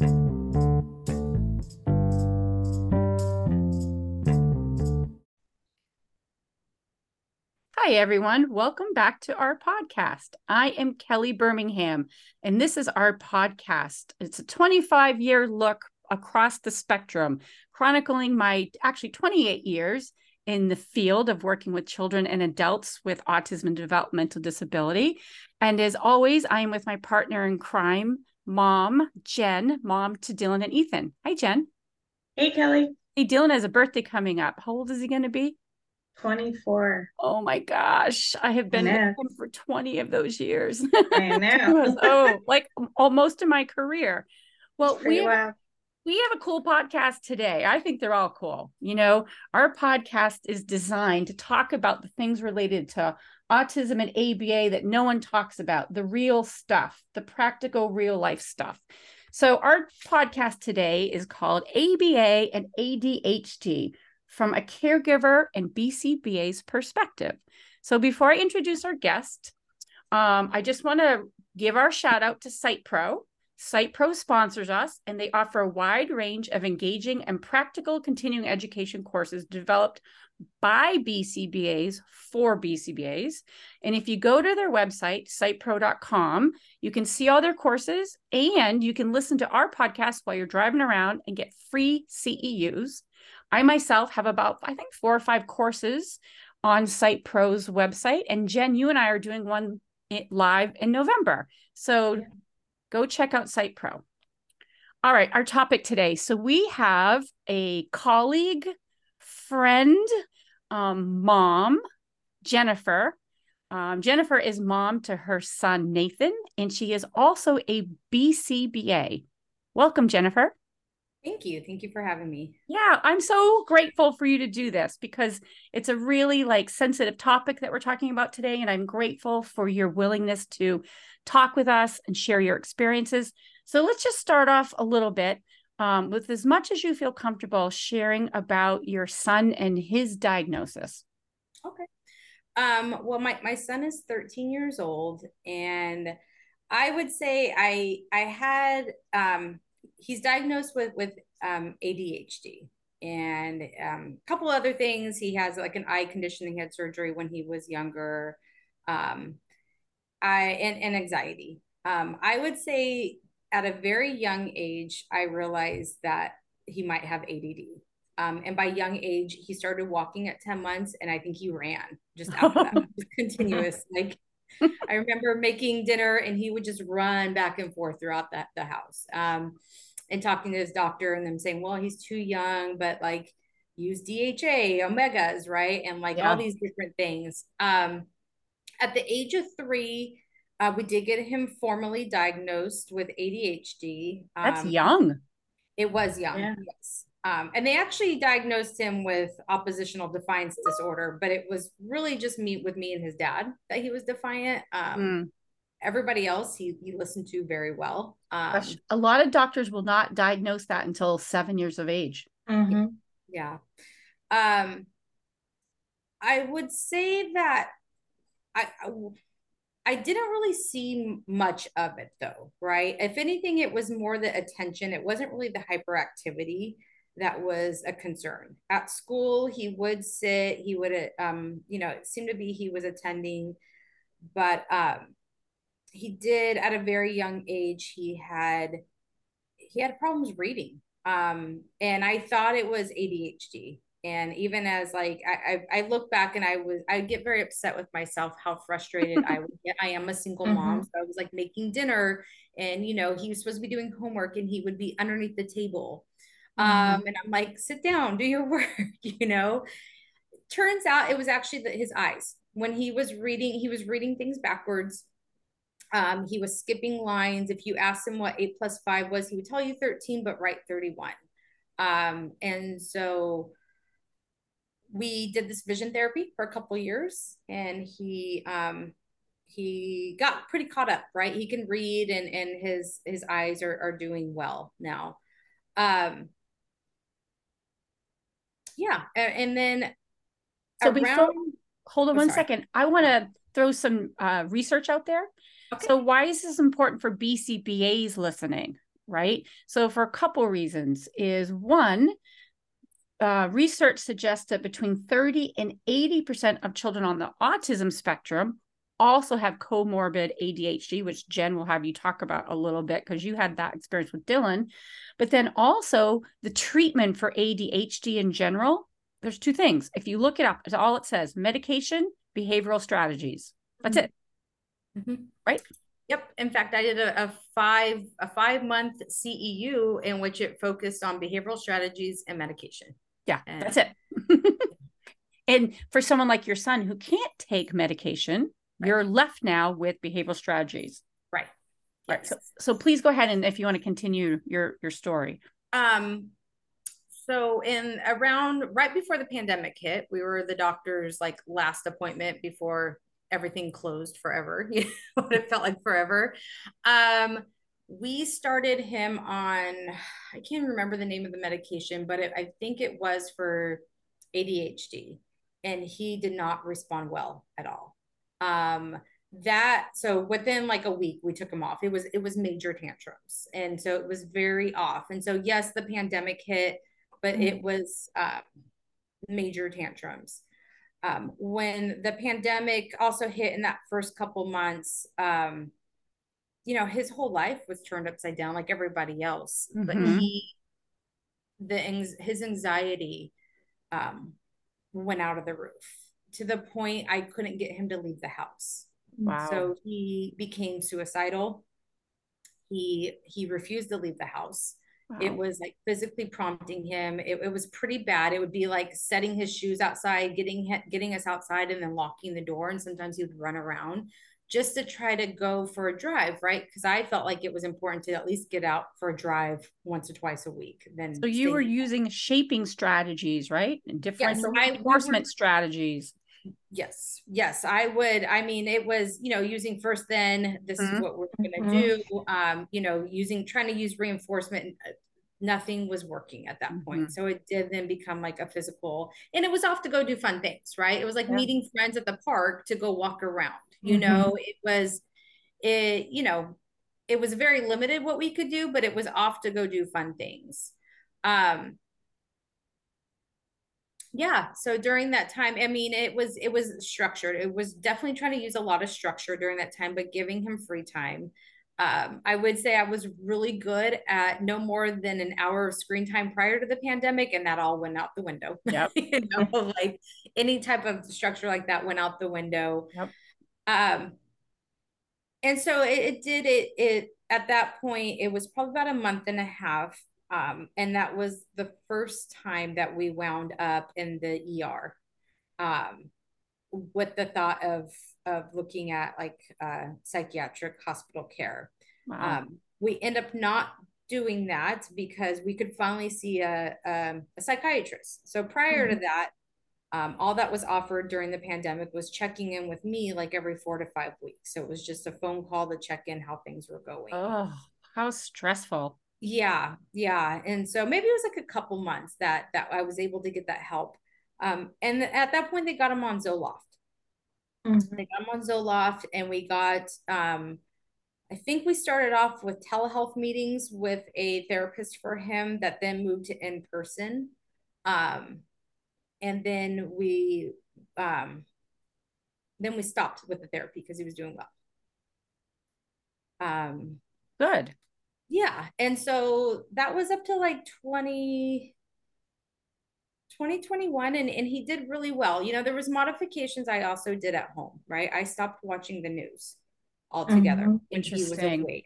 Hi, everyone. Welcome back to our podcast. I am Kelly Birmingham, and this is our podcast. It's a 25 year look across the spectrum, chronicling my actually 28 years in the field of working with children and adults with autism and developmental disability. And as always, I am with my partner in crime, mom, Jen, mom to Dylan and Ethan. Hi, Jen. Hey, Kelly. Hey, Dylan has a birthday coming up. How old is he going to be? 24. Oh my gosh. I have been with him for 20 of those years. I know. oh, like almost in my career. Well, we have. We have a cool podcast today. I think they're all cool. You know, our podcast is designed to talk about the things related to autism and ABA that no one talks about, the real stuff, the practical real life stuff. So, our podcast today is called ABA and ADHD from a caregiver and BCBA's perspective. So before I introduce our guest, um, I just want to give our shout out to Cite Pro. Cite Pro sponsors us, and they offer a wide range of engaging and practical continuing education courses developed by BCBAs for BCBAs. And if you go to their website, citepro.com, you can see all their courses and you can listen to our podcast while you're driving around and get free CEUs. I myself have about, I think, four or five courses on Cite Pro's website. And Jen, you and I are doing one live in November. So yeah. Go check out Cite Pro. All right, our topic today. So we have a colleague, friend, um, mom, Jennifer. Um, Jennifer is mom to her son, Nathan, and she is also a BCBA. Welcome, Jennifer. Thank you. Thank you for having me. Yeah, I'm so grateful for you to do this because it's a really like sensitive topic that we're talking about today and I'm grateful for your willingness to talk with us and share your experiences. So let's just start off a little bit um, with as much as you feel comfortable sharing about your son and his diagnosis. Okay. Um, well, my, my son is 13 years old and I would say I I had um he's diagnosed with with um, ADHD and um, a couple other things. He has like an eye condition. He had surgery when he was younger. Um, I and, and anxiety. Um, I would say at a very young age, I realized that he might have ADD. Um, and by young age, he started walking at 10 months, and I think he ran just after that, just continuous. Like I remember making dinner, and he would just run back and forth throughout the, the house. Um, and talking to his doctor and them saying, well, he's too young, but like use DHA, omegas, right? And like yeah. all these different things. Um, at the age of three, uh, we did get him formally diagnosed with ADHD. Um, That's young. It was young, yeah. yes. Um, and they actually diagnosed him with oppositional defiance disorder, but it was really just me with me and his dad that he was defiant. Um, mm everybody else he, he listened to very well. Um, a lot of doctors will not diagnose that until seven years of age. Mm-hmm. Yeah. Um, I would say that I, I didn't really see much of it though, right? If anything, it was more the attention. It wasn't really the hyperactivity that was a concern. At school, he would sit, he would, um, you know, it seemed to be he was attending, but um, he did at a very young age he had he had problems reading. Um and i thought it was adhd and even as like I, I, I look back and i was i get very upset with myself how frustrated i would get. I am a single mm-hmm. mom so i was like making dinner and you know he was supposed to be doing homework and he would be underneath the table. Mm-hmm. um and i'm like sit down do your work you know? Turns out it was actually the, his eyes. When he was reading he was reading things backwards um, he was skipping lines. If you asked him what eight plus five was, he would tell you 13, but write 31. Um, and so we did this vision therapy for a couple years and he um, he got pretty caught up, right? He can read and and his his eyes are, are doing well now. Um, yeah, and, and then so around, before hold on oh, one sorry. second, I want to throw some uh, research out there. Okay. So why is this important for BCBAs listening? right? So for a couple reasons is one, uh, research suggests that between 30 and 80% of children on the autism spectrum also have comorbid ADHD, which Jen will have you talk about a little bit because you had that experience with Dylan. But then also the treatment for ADHD in general, there's two things. If you look it up, it's all it says medication, behavioral strategies. That's it. Mhm. Right? Yep. In fact, I did a, a five a five month CEU in which it focused on behavioral strategies and medication. Yeah, And- that's it. and for someone like your son who can't take medication, Right. you're left now with behavioral strategies. Right. Right. Yes. So, so please go ahead and if you want to continue your your story. Um, so in around right before the pandemic hit, we were the doctor's like last appointment before everything closed forever. You know what it felt like forever. Um, we started him on I can't remember the name of the medication, but it, I think it was for ADHD, and he did not respond well at all. Um, that so within like a week we took him off it was it was major tantrums and so it was very off and so yes the pandemic hit but it was um, major tantrums um, when the pandemic also hit in that first couple months um, you know his whole life was turned upside down like everybody else but Mhm. he the his anxiety um, went out of the roof to the point i couldn't get him to leave the house Wow. so he became suicidal. He he refused to leave the house. It was like physically prompting him. It, it was pretty bad. It would be like setting his shoes outside, getting getting us outside, and then locking the door. And sometimes he would run around just to try to go for a drive, right? Because I felt like it was important to at least get out for a drive once or twice a week. Then So you were using shaping strategies, right? And different so I- reinforcement strategies. Yes, yes, I would. I mean, it was, you know, using first then, this Mhm. is what we're gonna Mhm. do. Um, you know, using trying to use reinforcement. uh, Nothing was working at that point. Mhm. So it did then become like a physical, and it was off to go do fun things, right? It was like Yeah. meeting friends at the park to go walk around. You Mhm. know, it was it, you know, it was very limited what we could do, but it was off to go do fun things. Um, yeah so during that time i mean it was it was structured it was definitely trying to use a lot of structure during that time but giving him free time um, i would say i was really good at no more than an hour of screen time prior to the pandemic and that all went out the window Yep. you know like any type of structure like that went out the window Yep. um and so it, it did it it at that point it was probably about a month and a half um, and that was the first time that we wound up in the ER um, with the thought of of looking at like uh, psychiatric hospital care. Wow. Um, we end up not doing that because we could finally see a, um, a psychiatrist. So prior to that, um, all that was offered during the pandemic was checking in with me like every four to five weeks. So it was just a phone call to check in how things were going. oh, how stressful. Yeah, yeah. And so maybe it was like a couple months that that I was able to get that help. Um, and at that point they got him on Zoloft. Mhm. They got him on Zoloft and we got um I think we started off with telehealth meetings with a therapist for him that then moved to in person. Um and then we um then we stopped with the therapy because he was doing well. Um Good. Yeah. And so that was up to like 20, 2021 and, and he did really well. You know, there was modifications I also did at home, right? I stopped watching the news altogether Mhm. was Interesting.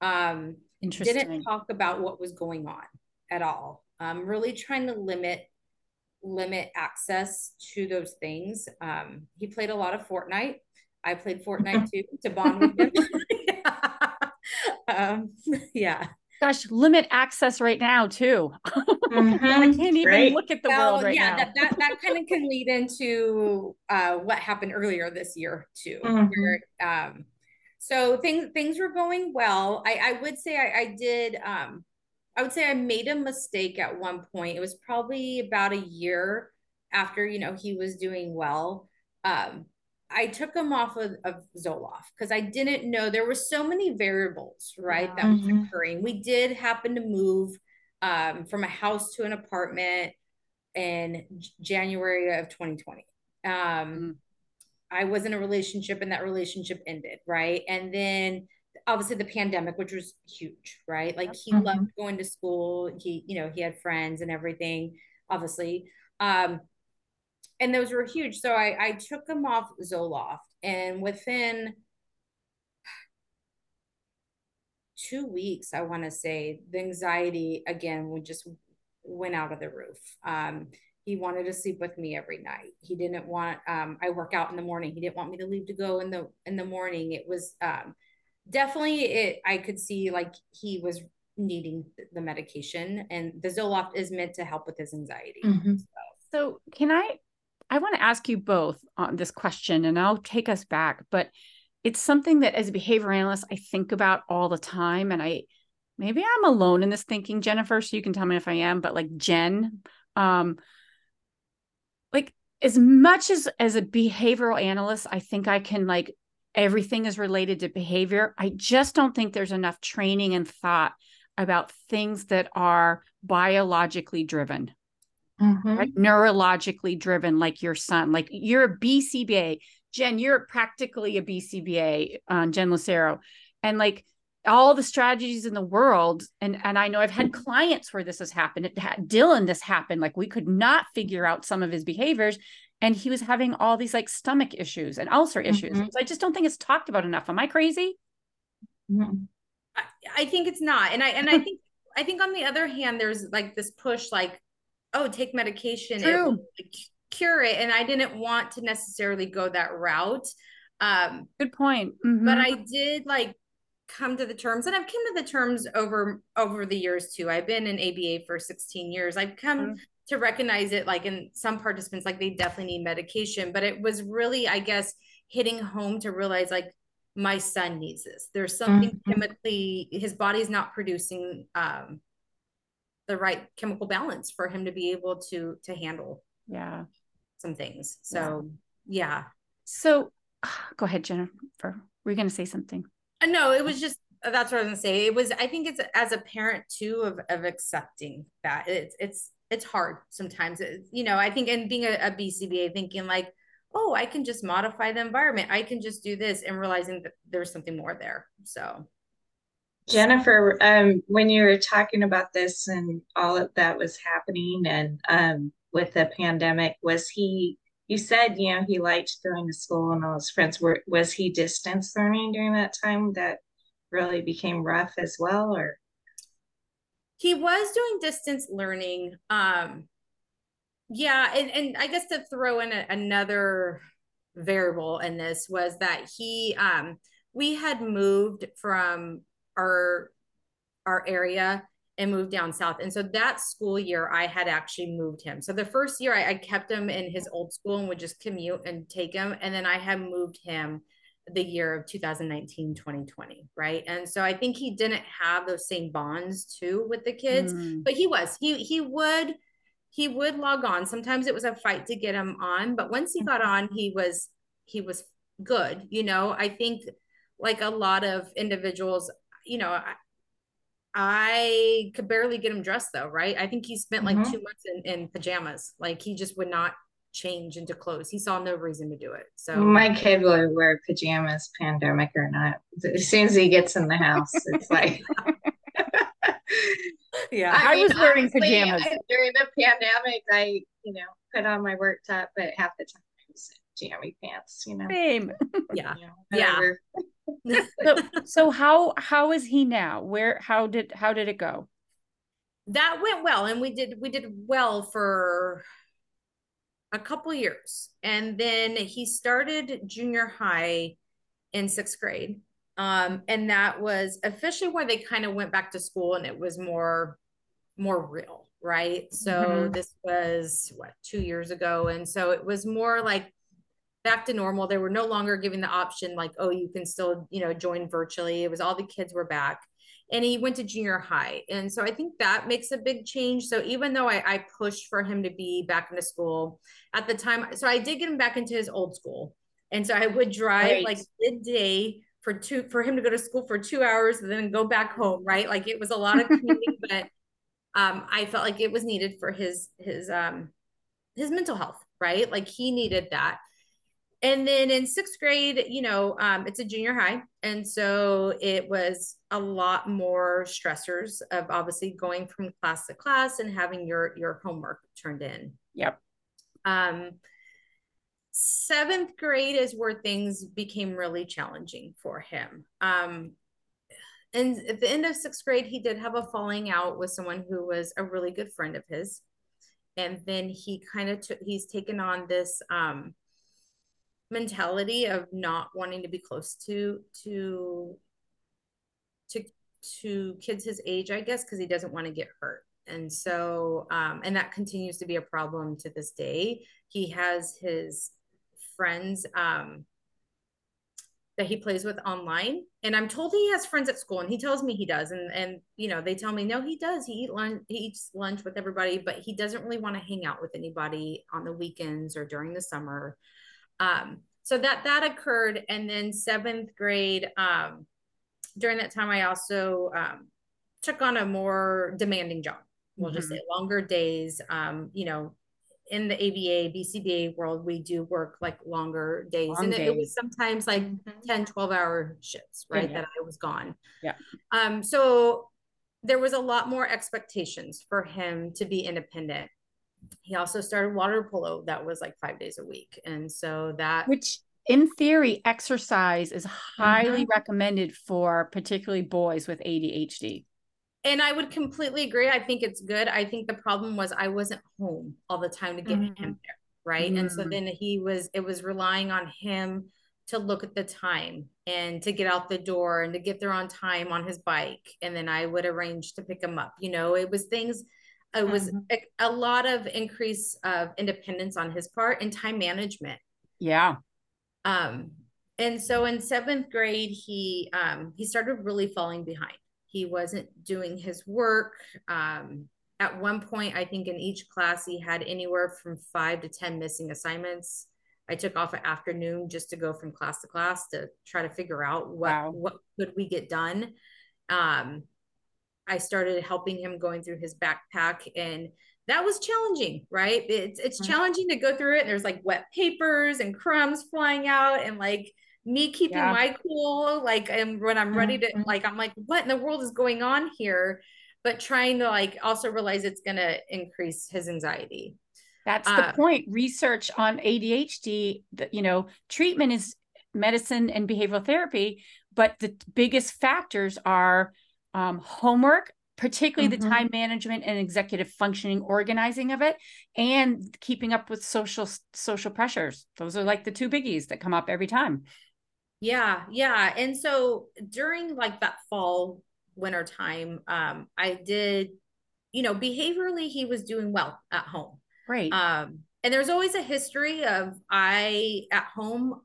Um, Interesting. didn't talk about what was going on at all. Um, really trying to limit limit access to those things. Um, he played a lot of Fortnite. I played Fortnite too to bond with him. um, yeah. Gosh, limit access right now too. I Mhm. can't even Right. look at the Well, world right yeah, now. that that, that kind of can lead into uh, what happened earlier this year too. Mhm. Where, um, so things things were going well. I, I would say I, I did. Um, I would say I made a mistake at one point. It was probably about a year after you know he was doing well. Um, I took him off of, of Zoloft because I didn't know there were so many variables, right? That was Mhm. occurring. We did happen to move um, from a house to an apartment in January of 2020. Um, Mm. I was in a relationship and that relationship ended, right? And then obviously the pandemic, which was huge, right? Like he Mhm. loved going to school. He, you know, he had friends and everything, obviously. Um, and those were huge. So I, I took him off Zoloft, and within two weeks, I want to say the anxiety again would just went out of the roof. Um, he wanted to sleep with me every night. He didn't want. Um, I work out in the morning. He didn't want me to leave to go in the in the morning. It was um, definitely it. I could see like he was needing the medication, and the Zoloft is meant to help with his anxiety. Mhm. So, can I? I want to ask you both on this question, and I'll take us back. But it's something that, as a behavior analyst, I think about all the time, and I maybe I'm alone in this thinking, Jennifer. So you can tell me if I am. But like Jen, um, like as much as as a behavioral analyst, I think I can like everything is related to behavior. I just don't think there's enough training and thought about things that are biologically driven Mhm. right? neurologically driven like your son like you're a bcba jen you're practically a bcba uh, jen lucero and like all the strategies in the world and and i know i've had clients where this has happened it had dylan this happened like we could not figure out some of his behaviors and he was having all these like stomach issues and ulcer issues Mhm. so i just don't think it's talked about enough am i crazy Mhm. I, I think it's not. And I and I think I think on the other hand, there's like this push like, oh, take medication, True. cure it. And I didn't want to necessarily go that route. Um, good point but Mhm. I did like come to the terms and I've come to the terms over over the years too. I've been in ABA for 16 years. I've come Mhm. to recognize it like in some participants like they definitely need medication, but it was really I guess hitting home to realize like my son needs this. There's something Mhm. chemically his body's not producing um the right chemical balance for him to be able to to handle yeah some things. So yeah. so go ahead jennifer were you going to say something Uh, No, it was just that's what I was gonna say. It was I think it's as a parent too of of accepting that it's it's it's hard sometimes. It, you know, I think and being a, a BCBA thinking like, oh, I can just modify the environment. I can just do this and realizing that there's something more there. So Jennifer, um, when you were talking about this and all of that was happening and um, with the pandemic, was he, you said, you know, he liked going to school and all his friends were, was he distance learning during that time that really became rough as well, or? he was doing distance learning. Um yeah, and, and I guess to throw in a, another variable in this was that he um we had moved from our our area and moved down south. And so that school year i had actually moved him. So the first year I, I kept him in his old school and would just commute and take him. And then i had moved him the year of 2019 2020 right? And so i think he didn't have those same bonds too with the kids Mm. but he was. He he would he would log on. Sometimes it was a fight to get him on but once he got on he was he was good you know? I think like a lot of individuals you know i, I could barely get him dressed though right i think he spent like Mhm. two months in, in pajamas like he just would not change into clothes he saw no reason to do it so My kid will wear pajamas, pandemic or not. As soon as he gets in the house, it's like. yeah I was wearing pajamas. I- during the pandemic, I, you know, put on my work top, but half the time I was in jammy pants, you know. same yeah you know, Yeah. So so how how is he now? Where how did how did it go? That went well and we did we did well for a couple years and then he started junior high in sixth grade um, and that was officially where they kind of went back to school and it was more more real right? So Mhm. this was what two years ago and so it was more like back to normal they were no longer giving the option like oh you can still you know join virtually it was all the kids were back and he went to junior high and so i think that makes a big change so even though I, I pushed for him to be back into school at the time so i did get him back into his old school And so I would drive right. like midday for two for him to go to school for two hours and then go back home, right? Like it was a lot of commuting, but um, I felt like it was needed for his his um his mental health, right? Like he needed that. And then in sixth grade, you know, um, it's a junior high. And so it was a lot more stressors of obviously going from class to class and having your your homework turned in. Yep. Um, seventh grade is where things became really challenging for him. Um, and at the end of sixth grade, he did have a falling out with someone who was a really good friend of his. And then he kind of took, he's taken on this um, mentality of not wanting to be close to, to, to, to kids his age, I guess, because he doesn't want to get hurt. And so, um, and that continues to be a problem to this day. He has his friends um, that he plays with online and i'm told he has friends at school and he tells me he does and and you know they tell me no he does he eat lunch he eats lunch with everybody but he doesn't really want to hang out with anybody on the weekends or during the summer um, so that that occurred and then seventh grade um, during that time i also um, took on a more demanding job we'll mm-hmm. just say longer days um, you know in the ABA, BCBA world, we do work like longer days. Long and days. it was sometimes like mm-hmm. 10, 12 hour shifts, right? Yeah. That I was gone. Yeah. Um, so there was a lot more expectations for him to be independent. He also started water polo that was like five days a week. And so that which in theory, exercise is highly mm-hmm. recommended for particularly boys with ADHD and I would completely agree. I think it's good. I think the problem was I wasn't home all the time to get mm-hmm. him there. Right. Mm-hmm. And so mm-hmm. then he was, it was relying on him to look at the time and to get out the door and to get there on time on his bike. And then I would arrange to pick him up. You know, it was things, it was mm-hmm. a, a lot of increase of independence on his part and time management. Yeah. Um, and so in seventh grade, he um, he started really falling behind he wasn't doing his work. Um, at one point, I think in each class, he had anywhere from five to 10 missing assignments. I took off an afternoon just to go from class to class to try to figure out what, wow. what could we get done. Um, I started helping him going through his backpack and that was challenging, right? It's it's mm-hmm. challenging to go through it. And there's like wet papers and crumbs flying out and like me keeping yeah. my cool like and when i'm ready to mm-hmm. like i'm like what in the world is going on here but trying to like also realize it's going to increase his anxiety that's uh, the point research on adhd that you know treatment is medicine and behavioral therapy but the biggest factors are um, homework particularly mm-hmm. the time management and executive functioning organizing of it and keeping up with social social pressures those are like the two biggies that come up every time yeah, yeah. And so during like that fall winter time, um, I did, you know, behaviorally he was doing well at home. Right. Um, and there's always a history of I at home,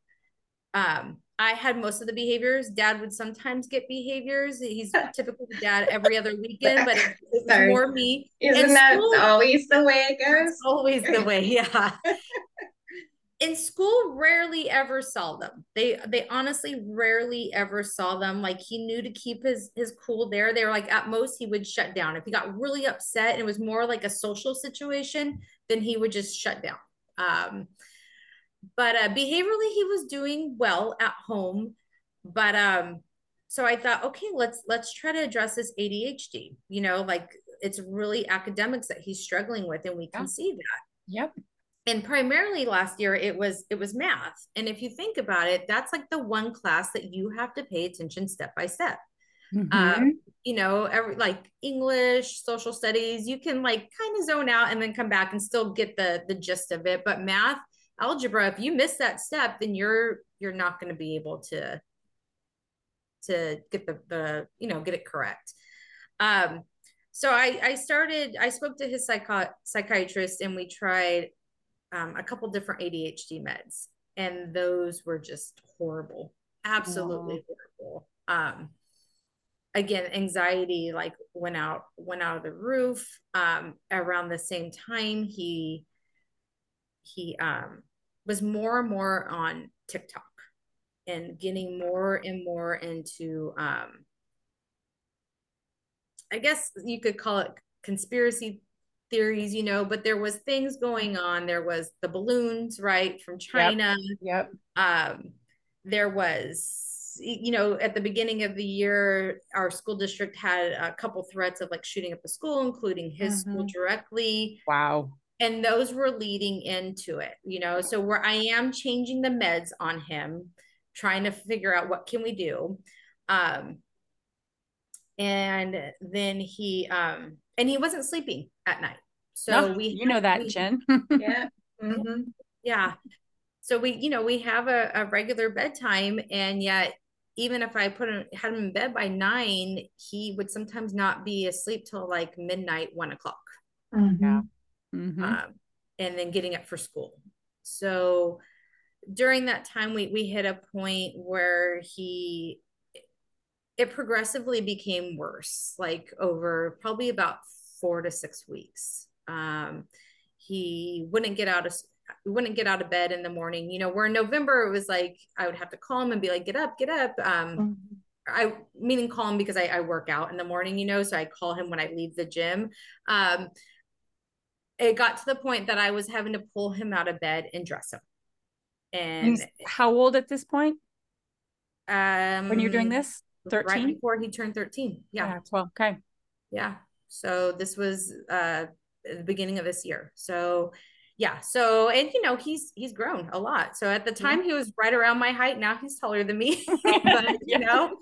um, I had most of the behaviors. Dad would sometimes get behaviors. He's typical dad every other weekend, but it, it was more me. Isn't and that school, always the way it goes? Always the way, yeah in school rarely ever saw them they they honestly rarely ever saw them like he knew to keep his his cool there they were like at most he would shut down if he got really upset and it was more like a social situation then he would just shut down um but uh behaviorally he was doing well at home but um so i thought okay let's let's try to address this adhd you know like it's really academics that he's struggling with and we can yeah. see that. Yep. And primarily last year it was it was math. And if you think about it that's like the one class that you have to pay attention step by step. Mm-hmm. um, you know every like english social studies you can like kind of zone out and then come back and still get the the gist of it. But math algebra if you miss that step then you're you're not going to be able to to get the the you know get it correct um so I, I started, I spoke to his psycho- psychiatrist and we tried um, a couple different ADHD meds, and those were just horrible, absolutely horrible. Um, again, anxiety like went out went out of the roof. Um, around the same time, he he um, was more and more on TikTok. and getting more and more into um I guess you could call it conspiracy theories, you know, but there was things going on. There was the balloons, right, from China. Yep. yep. Um, there was, you know, at the beginning of the year, our school district had a couple threats of like shooting up a school, including his mm-hmm. school directly. Wow. And those were leading into it, you know. So where I am changing the meds on him, trying to figure out what can we do. Um, and then he um and he wasn't sleeping at night so no, we you know that we, jen yeah mm-hmm. yeah so we you know we have a, a, regular bedtime and yet even if i put him had him in bed by nine he would sometimes not be asleep till like midnight one o'clock mm-hmm. yeah mm-hmm. um, and then getting up for school so during that time we we hit a point where he it progressively became worse, like over probably about four to six weeks. Um, he wouldn't get out of wouldn't get out of bed in the morning. You know, where in November it was like I would have to call him and be like, "Get up, get up." Um, mm-hmm. I meaning call him because I, I work out in the morning, you know, so I call him when I leave the gym. Um, it got to the point that I was having to pull him out of bed and dress him. And He's how old at this point? Um, when you're doing this? 13 right before he turned 13 yeah, yeah 12 okay. Yeah. So this was uh the beginning of this year. So yeah. So and you know he's he's grown a lot. So at the time he was right around my height now he's taller than me. But you know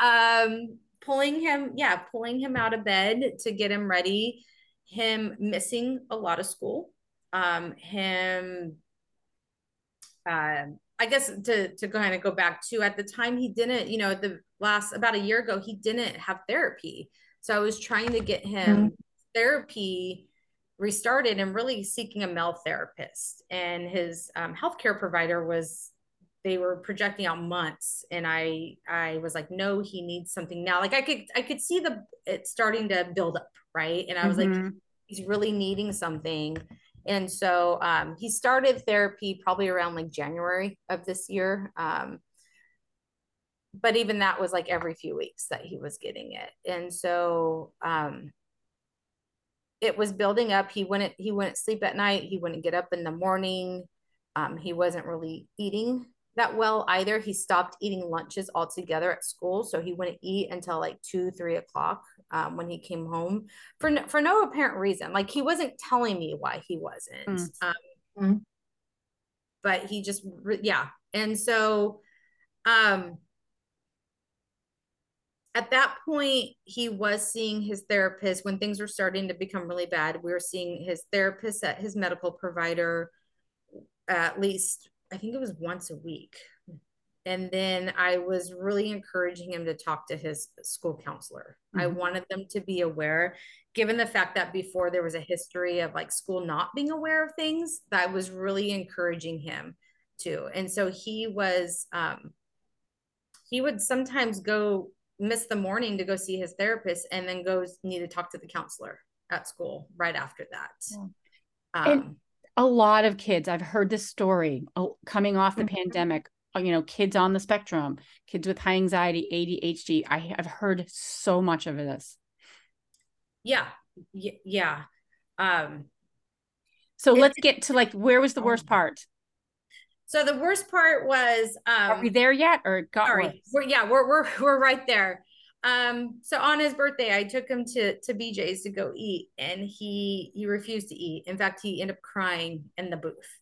um pulling him yeah pulling him out of bed to get him ready him missing a lot of school um him uh, I guess to to kind of go back to at the time he didn't, you know, the last about a year ago, he didn't have therapy. So I was trying to get him mm-hmm. therapy restarted and really seeking a male therapist. And his um, healthcare provider was they were projecting out months and i i was like no he needs something now. Like i could i could see the it starting to build up right? And i was mm-hmm. like he's really needing something. And so um, he started therapy probably around like january of this year um, but even that was like every few weeks that he was getting it. And so um it was building up. He wouldn't he wouldn't sleep at night. He wouldn't get up in the morning. Um he wasn't really eating that well either he stopped eating lunches altogether at school so he wouldn't eat until like two three o'clock um, when he came home for no, for no apparent reason like he wasn't telling me why he wasn't mm. um, mm. but he just yeah and so um at that point he was seeing his therapist when things were starting to become really bad we were seeing his therapist at his medical provider at least i think it was once a week and then i was really encouraging him to talk to his school counselor mm-hmm. i wanted them to be aware given the fact that before there was a history of like school not being aware of things that was really encouraging him to and so he was um he would sometimes go miss the morning to go see his therapist and then goes need to talk to the counselor at school right after that. Yeah. Um, and a lot of kids, I've heard this story oh, coming off the mm-hmm. pandemic, uh, you know, kids on the spectrum, kids with high anxiety, ADHD. I have heard so much of this. Yeah. Y- yeah. Um, so let's get to like, where was the worst oh. part? So the worst part was um Are we there yet or got sorry. We're, yeah, we're we're we're right there. Um so on his birthday I took him to to BJ's to go eat and he he refused to eat. In fact, he ended up crying in the booth.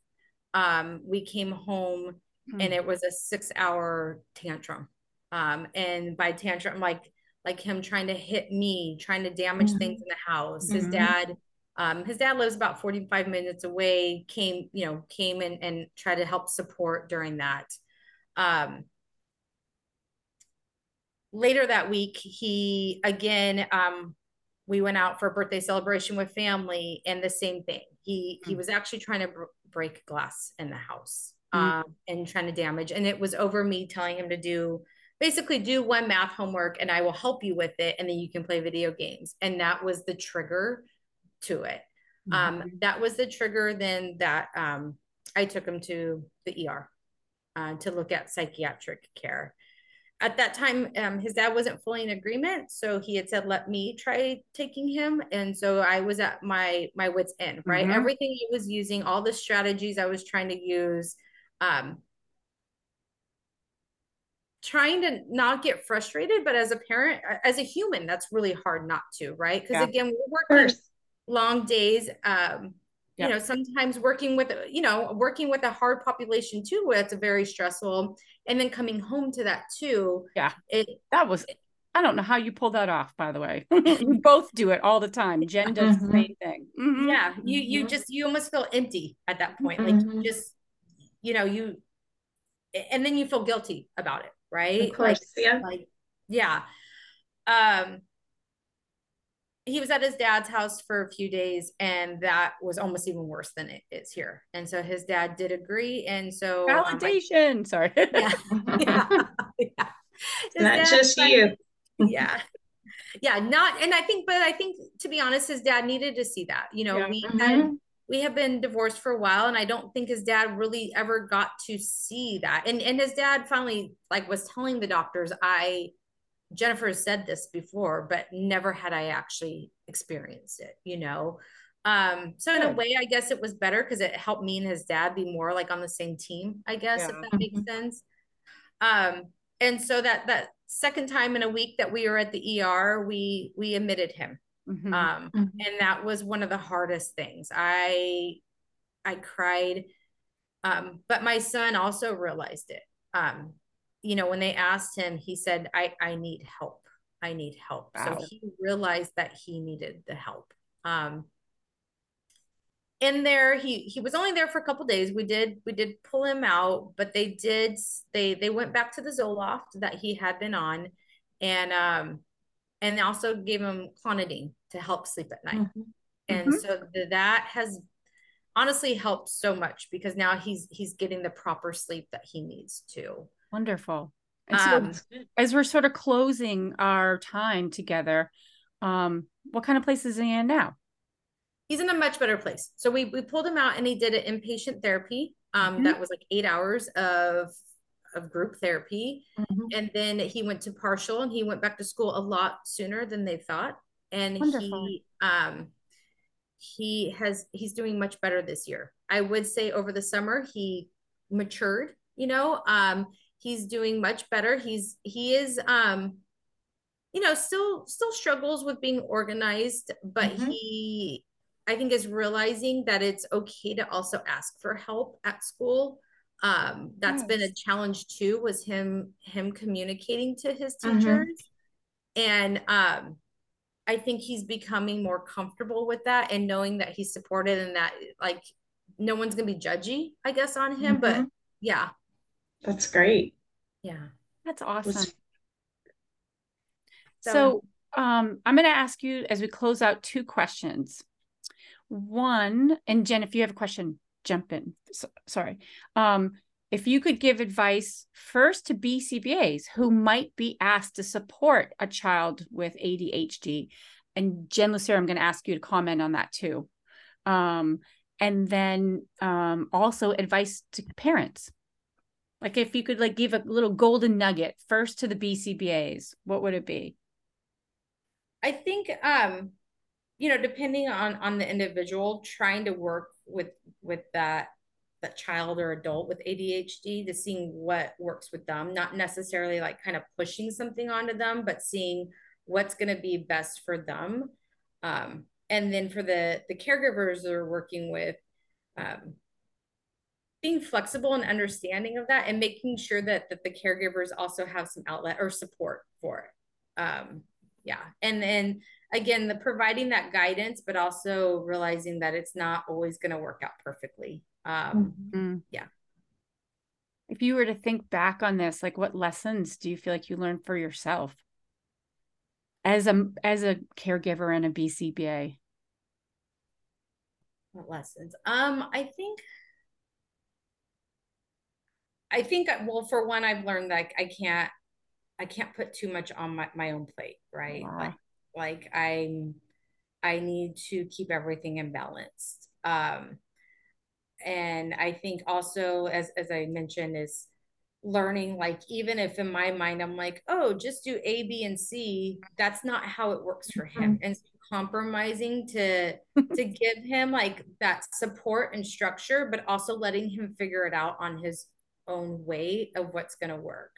Um we came home hmm. and it was a 6-hour tantrum. Um and by tantrum like like him trying to hit me, trying to damage mm-hmm. things in the house. His mm-hmm. dad um, his dad lives about 45 minutes away came you know came and, and tried to help support during that um, later that week he again um, we went out for a birthday celebration with family and the same thing he mm-hmm. he mm. was actually trying to br- break glass in the house mm-hmm. um, and trying to damage and it was over me telling him to do basically do one math homework and i will help you with it and then you can play video games and that was the trigger to it. Mm-hmm. Um, that was the trigger then that um, I took him to the ER. uh, to look at psychiatric care at that time um, his dad wasn't fully in agreement so he had said let me try taking him and so i was at my my wits end right mm-hmm. everything he was using all the strategies i was trying to use um, trying to not get frustrated but as a parent as a human that's really hard not to right because yeah. again we're working long days um, you know sometimes working with you know working with a hard population too where it's very stressful and then coming home to that too yeah. it that was i don't know how you pull that off by the way. You both do it all the time. Jen does mm-hmm. the same thing. Mm-hmm. yeah. You you mm-hmm. just you almost feel empty at that point. Like you mm-hmm. just you know you and then you feel guilty about it right? Of course. Like, yeah. like yeah. Um he was at his dad's house for a few days and that was almost even worse than it is here and so his dad did agree and so validation um, I, sorry yeah yeah, yeah. not just you yeah yeah not and i think but i think to be honest his dad needed to see that you know yeah. we mm-hmm. had we have been divorced for a while and i don't think his dad really ever got to see that and and his dad finally like was telling the doctors i Jennifer has said this before, but never had I actually experienced it, you know? Um, so in a way, I guess it was better because it helped me and his dad be more like on the same team, I guess, yeah. if that makes mm-hmm. sense. Um, and so that that second time in a week that we were at the ER, we we admitted him. Mm-hmm. Um, mm-hmm. and that was one of the hardest things. I I cried. Um, but my son also realized it. Um, you know, when they asked him, he said, I, I need help. I need help. Wow. So he realized that he needed the help. Um, in there, he he was only there for a couple days. We did we did pull him out, but they did they they went back to the Zoloft that he had been on, and um, and also gave him clonidine to help sleep at night. Mm-hmm. And mm-hmm. so the, that has honestly helped so much because now he's he's getting the proper sleep that he needs to. Wonderful. And so, um, as we're sort of closing our time together, um, what kind of place is he in now? He's in a much better place. So we we pulled him out and he did an inpatient therapy. Um, mm-hmm. that was like eight hours of of group therapy, mm-hmm. and then he went to partial and he went back to school a lot sooner than they thought. And Wonderful. he um he has he's doing much better this year. I would say over the summer he matured. You know, um, he's doing much better he's he is um you know still still struggles with being organized but mm-hmm. he i think is realizing that it's okay to also ask for help at school um that's yes. been a challenge too was him him communicating to his mm-hmm. teachers mm-hmm. and um i think he's becoming more comfortable with that and knowing that he's supported and that like no one's gonna be judgy i guess on him mm-hmm. but yeah that's great. Yeah. That's awesome. So, so um, I'm going to ask you as we close out two questions. One, and Jen, if you have a question, jump in. So, sorry. Um, if you could give advice first to BCBAs who might be asked to support a child with ADHD, and Jen Lucero, I'm going to ask you to comment on that too. Um, and then um, also advice to parents like if you could like give a little golden nugget first to the BCBAs, what would it be? I think um you know depending on on the individual trying to work with with that that child or adult with ADHD to seeing what works with them, not necessarily like kind of pushing something onto them, but seeing what's going to be best for them. Um, and then for the the caregivers that are working with, um, being flexible and understanding of that and making sure that that the caregivers also have some outlet or support for it. Um yeah. And then again the providing that guidance but also realizing that it's not always going to work out perfectly. Um mm-hmm. yeah. If you were to think back on this like what lessons do you feel like you learned for yourself? As a as a caregiver and a bcba what lessons? Um i think I think well for one I've learned like I can't I can't put too much on my, my own plate, right? Wow. Like like I'm I need to keep everything in balance. Um and I think also as as I mentioned is learning like even if in my mind i'm like oh just do a b and c that's not how it works for him mm-hmm. and so compromising to to give him like that support and structure but also letting him figure it out on his own way of what's going to work.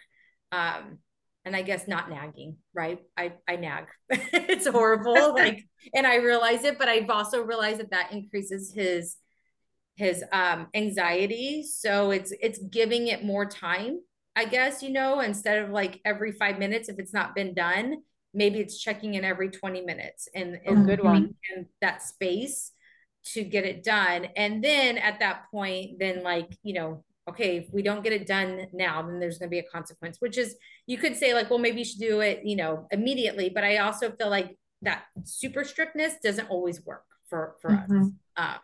Um and i guess not nagging right? I i nag. It's horrible like and i realize it but i've also realized that that increases his his um anxiety. So it's it's giving it more time i guess you know instead of like every five minutes if it's not been done maybe it's checking in every 20 minutes and, and good one. that space to get it done. And then at that point then like you know okay if we don't get it done now then there's going to be a consequence which is you could say like well maybe you should do it you know immediately but i also feel like that super strictness doesn't always work for for mm-hmm. us um,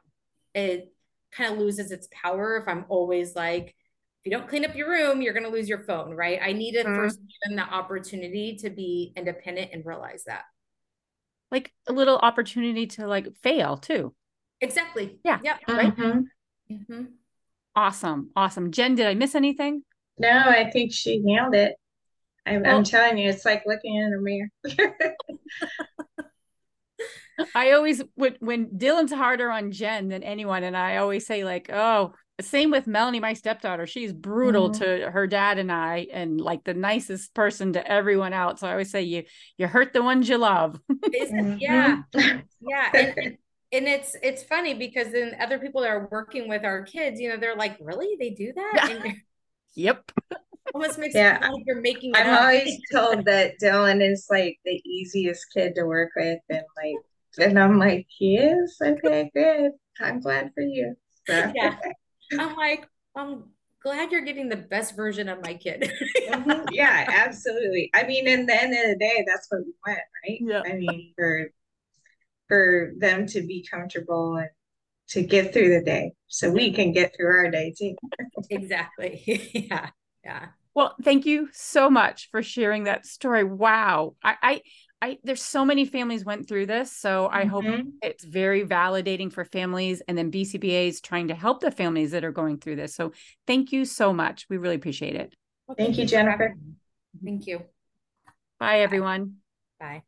it kind of loses its power if I'm always like, if you don't clean up your room, you're going to lose your phone, right? I need to mm-hmm. first give them the opportunity to be independent and realize that. Like a little opportunity to like fail too. Exactly. Yeah. Yep. Right. Mm-hmm. Mm-hmm. Awesome. Awesome. Jen, did I miss anything? No, I think she nailed it. I'm, well, I'm telling you, it's like looking in a mirror. I always would when Dylan's harder on Jen than anyone, and I always say like, oh, same with Melanie, my stepdaughter. She's brutal mm-hmm. to her dad and I, and like the nicest person to everyone else. So I always say you you hurt the ones you love. mm-hmm. Yeah, yeah, and, and it's it's funny because then other people that are working with our kids, you know, they're like, really, they do that? And, yep. Almost makes yeah. like you're making. I'm always told that Dylan is like the easiest kid to work with, and like and I'm like, he is? Okay, good. I'm glad for you. So. Yeah. I'm like, I'm glad you're getting the best version of my kid. mm-hmm. Yeah, absolutely. I mean, in the end of the day, that's what we want, right? Yeah. I mean, for for them to be comfortable and to get through the day so we can get through our day too. exactly. yeah. Yeah. Well, thank you so much for sharing that story. Wow. I, I I there's so many families went through this, so I mm-hmm. hope it's very validating for families and then BCBA is trying to help the families that are going through this. So thank you so much. We really appreciate it. Well, thank, thank, you, Jennifer. Thank you. Bye everyone. Bye.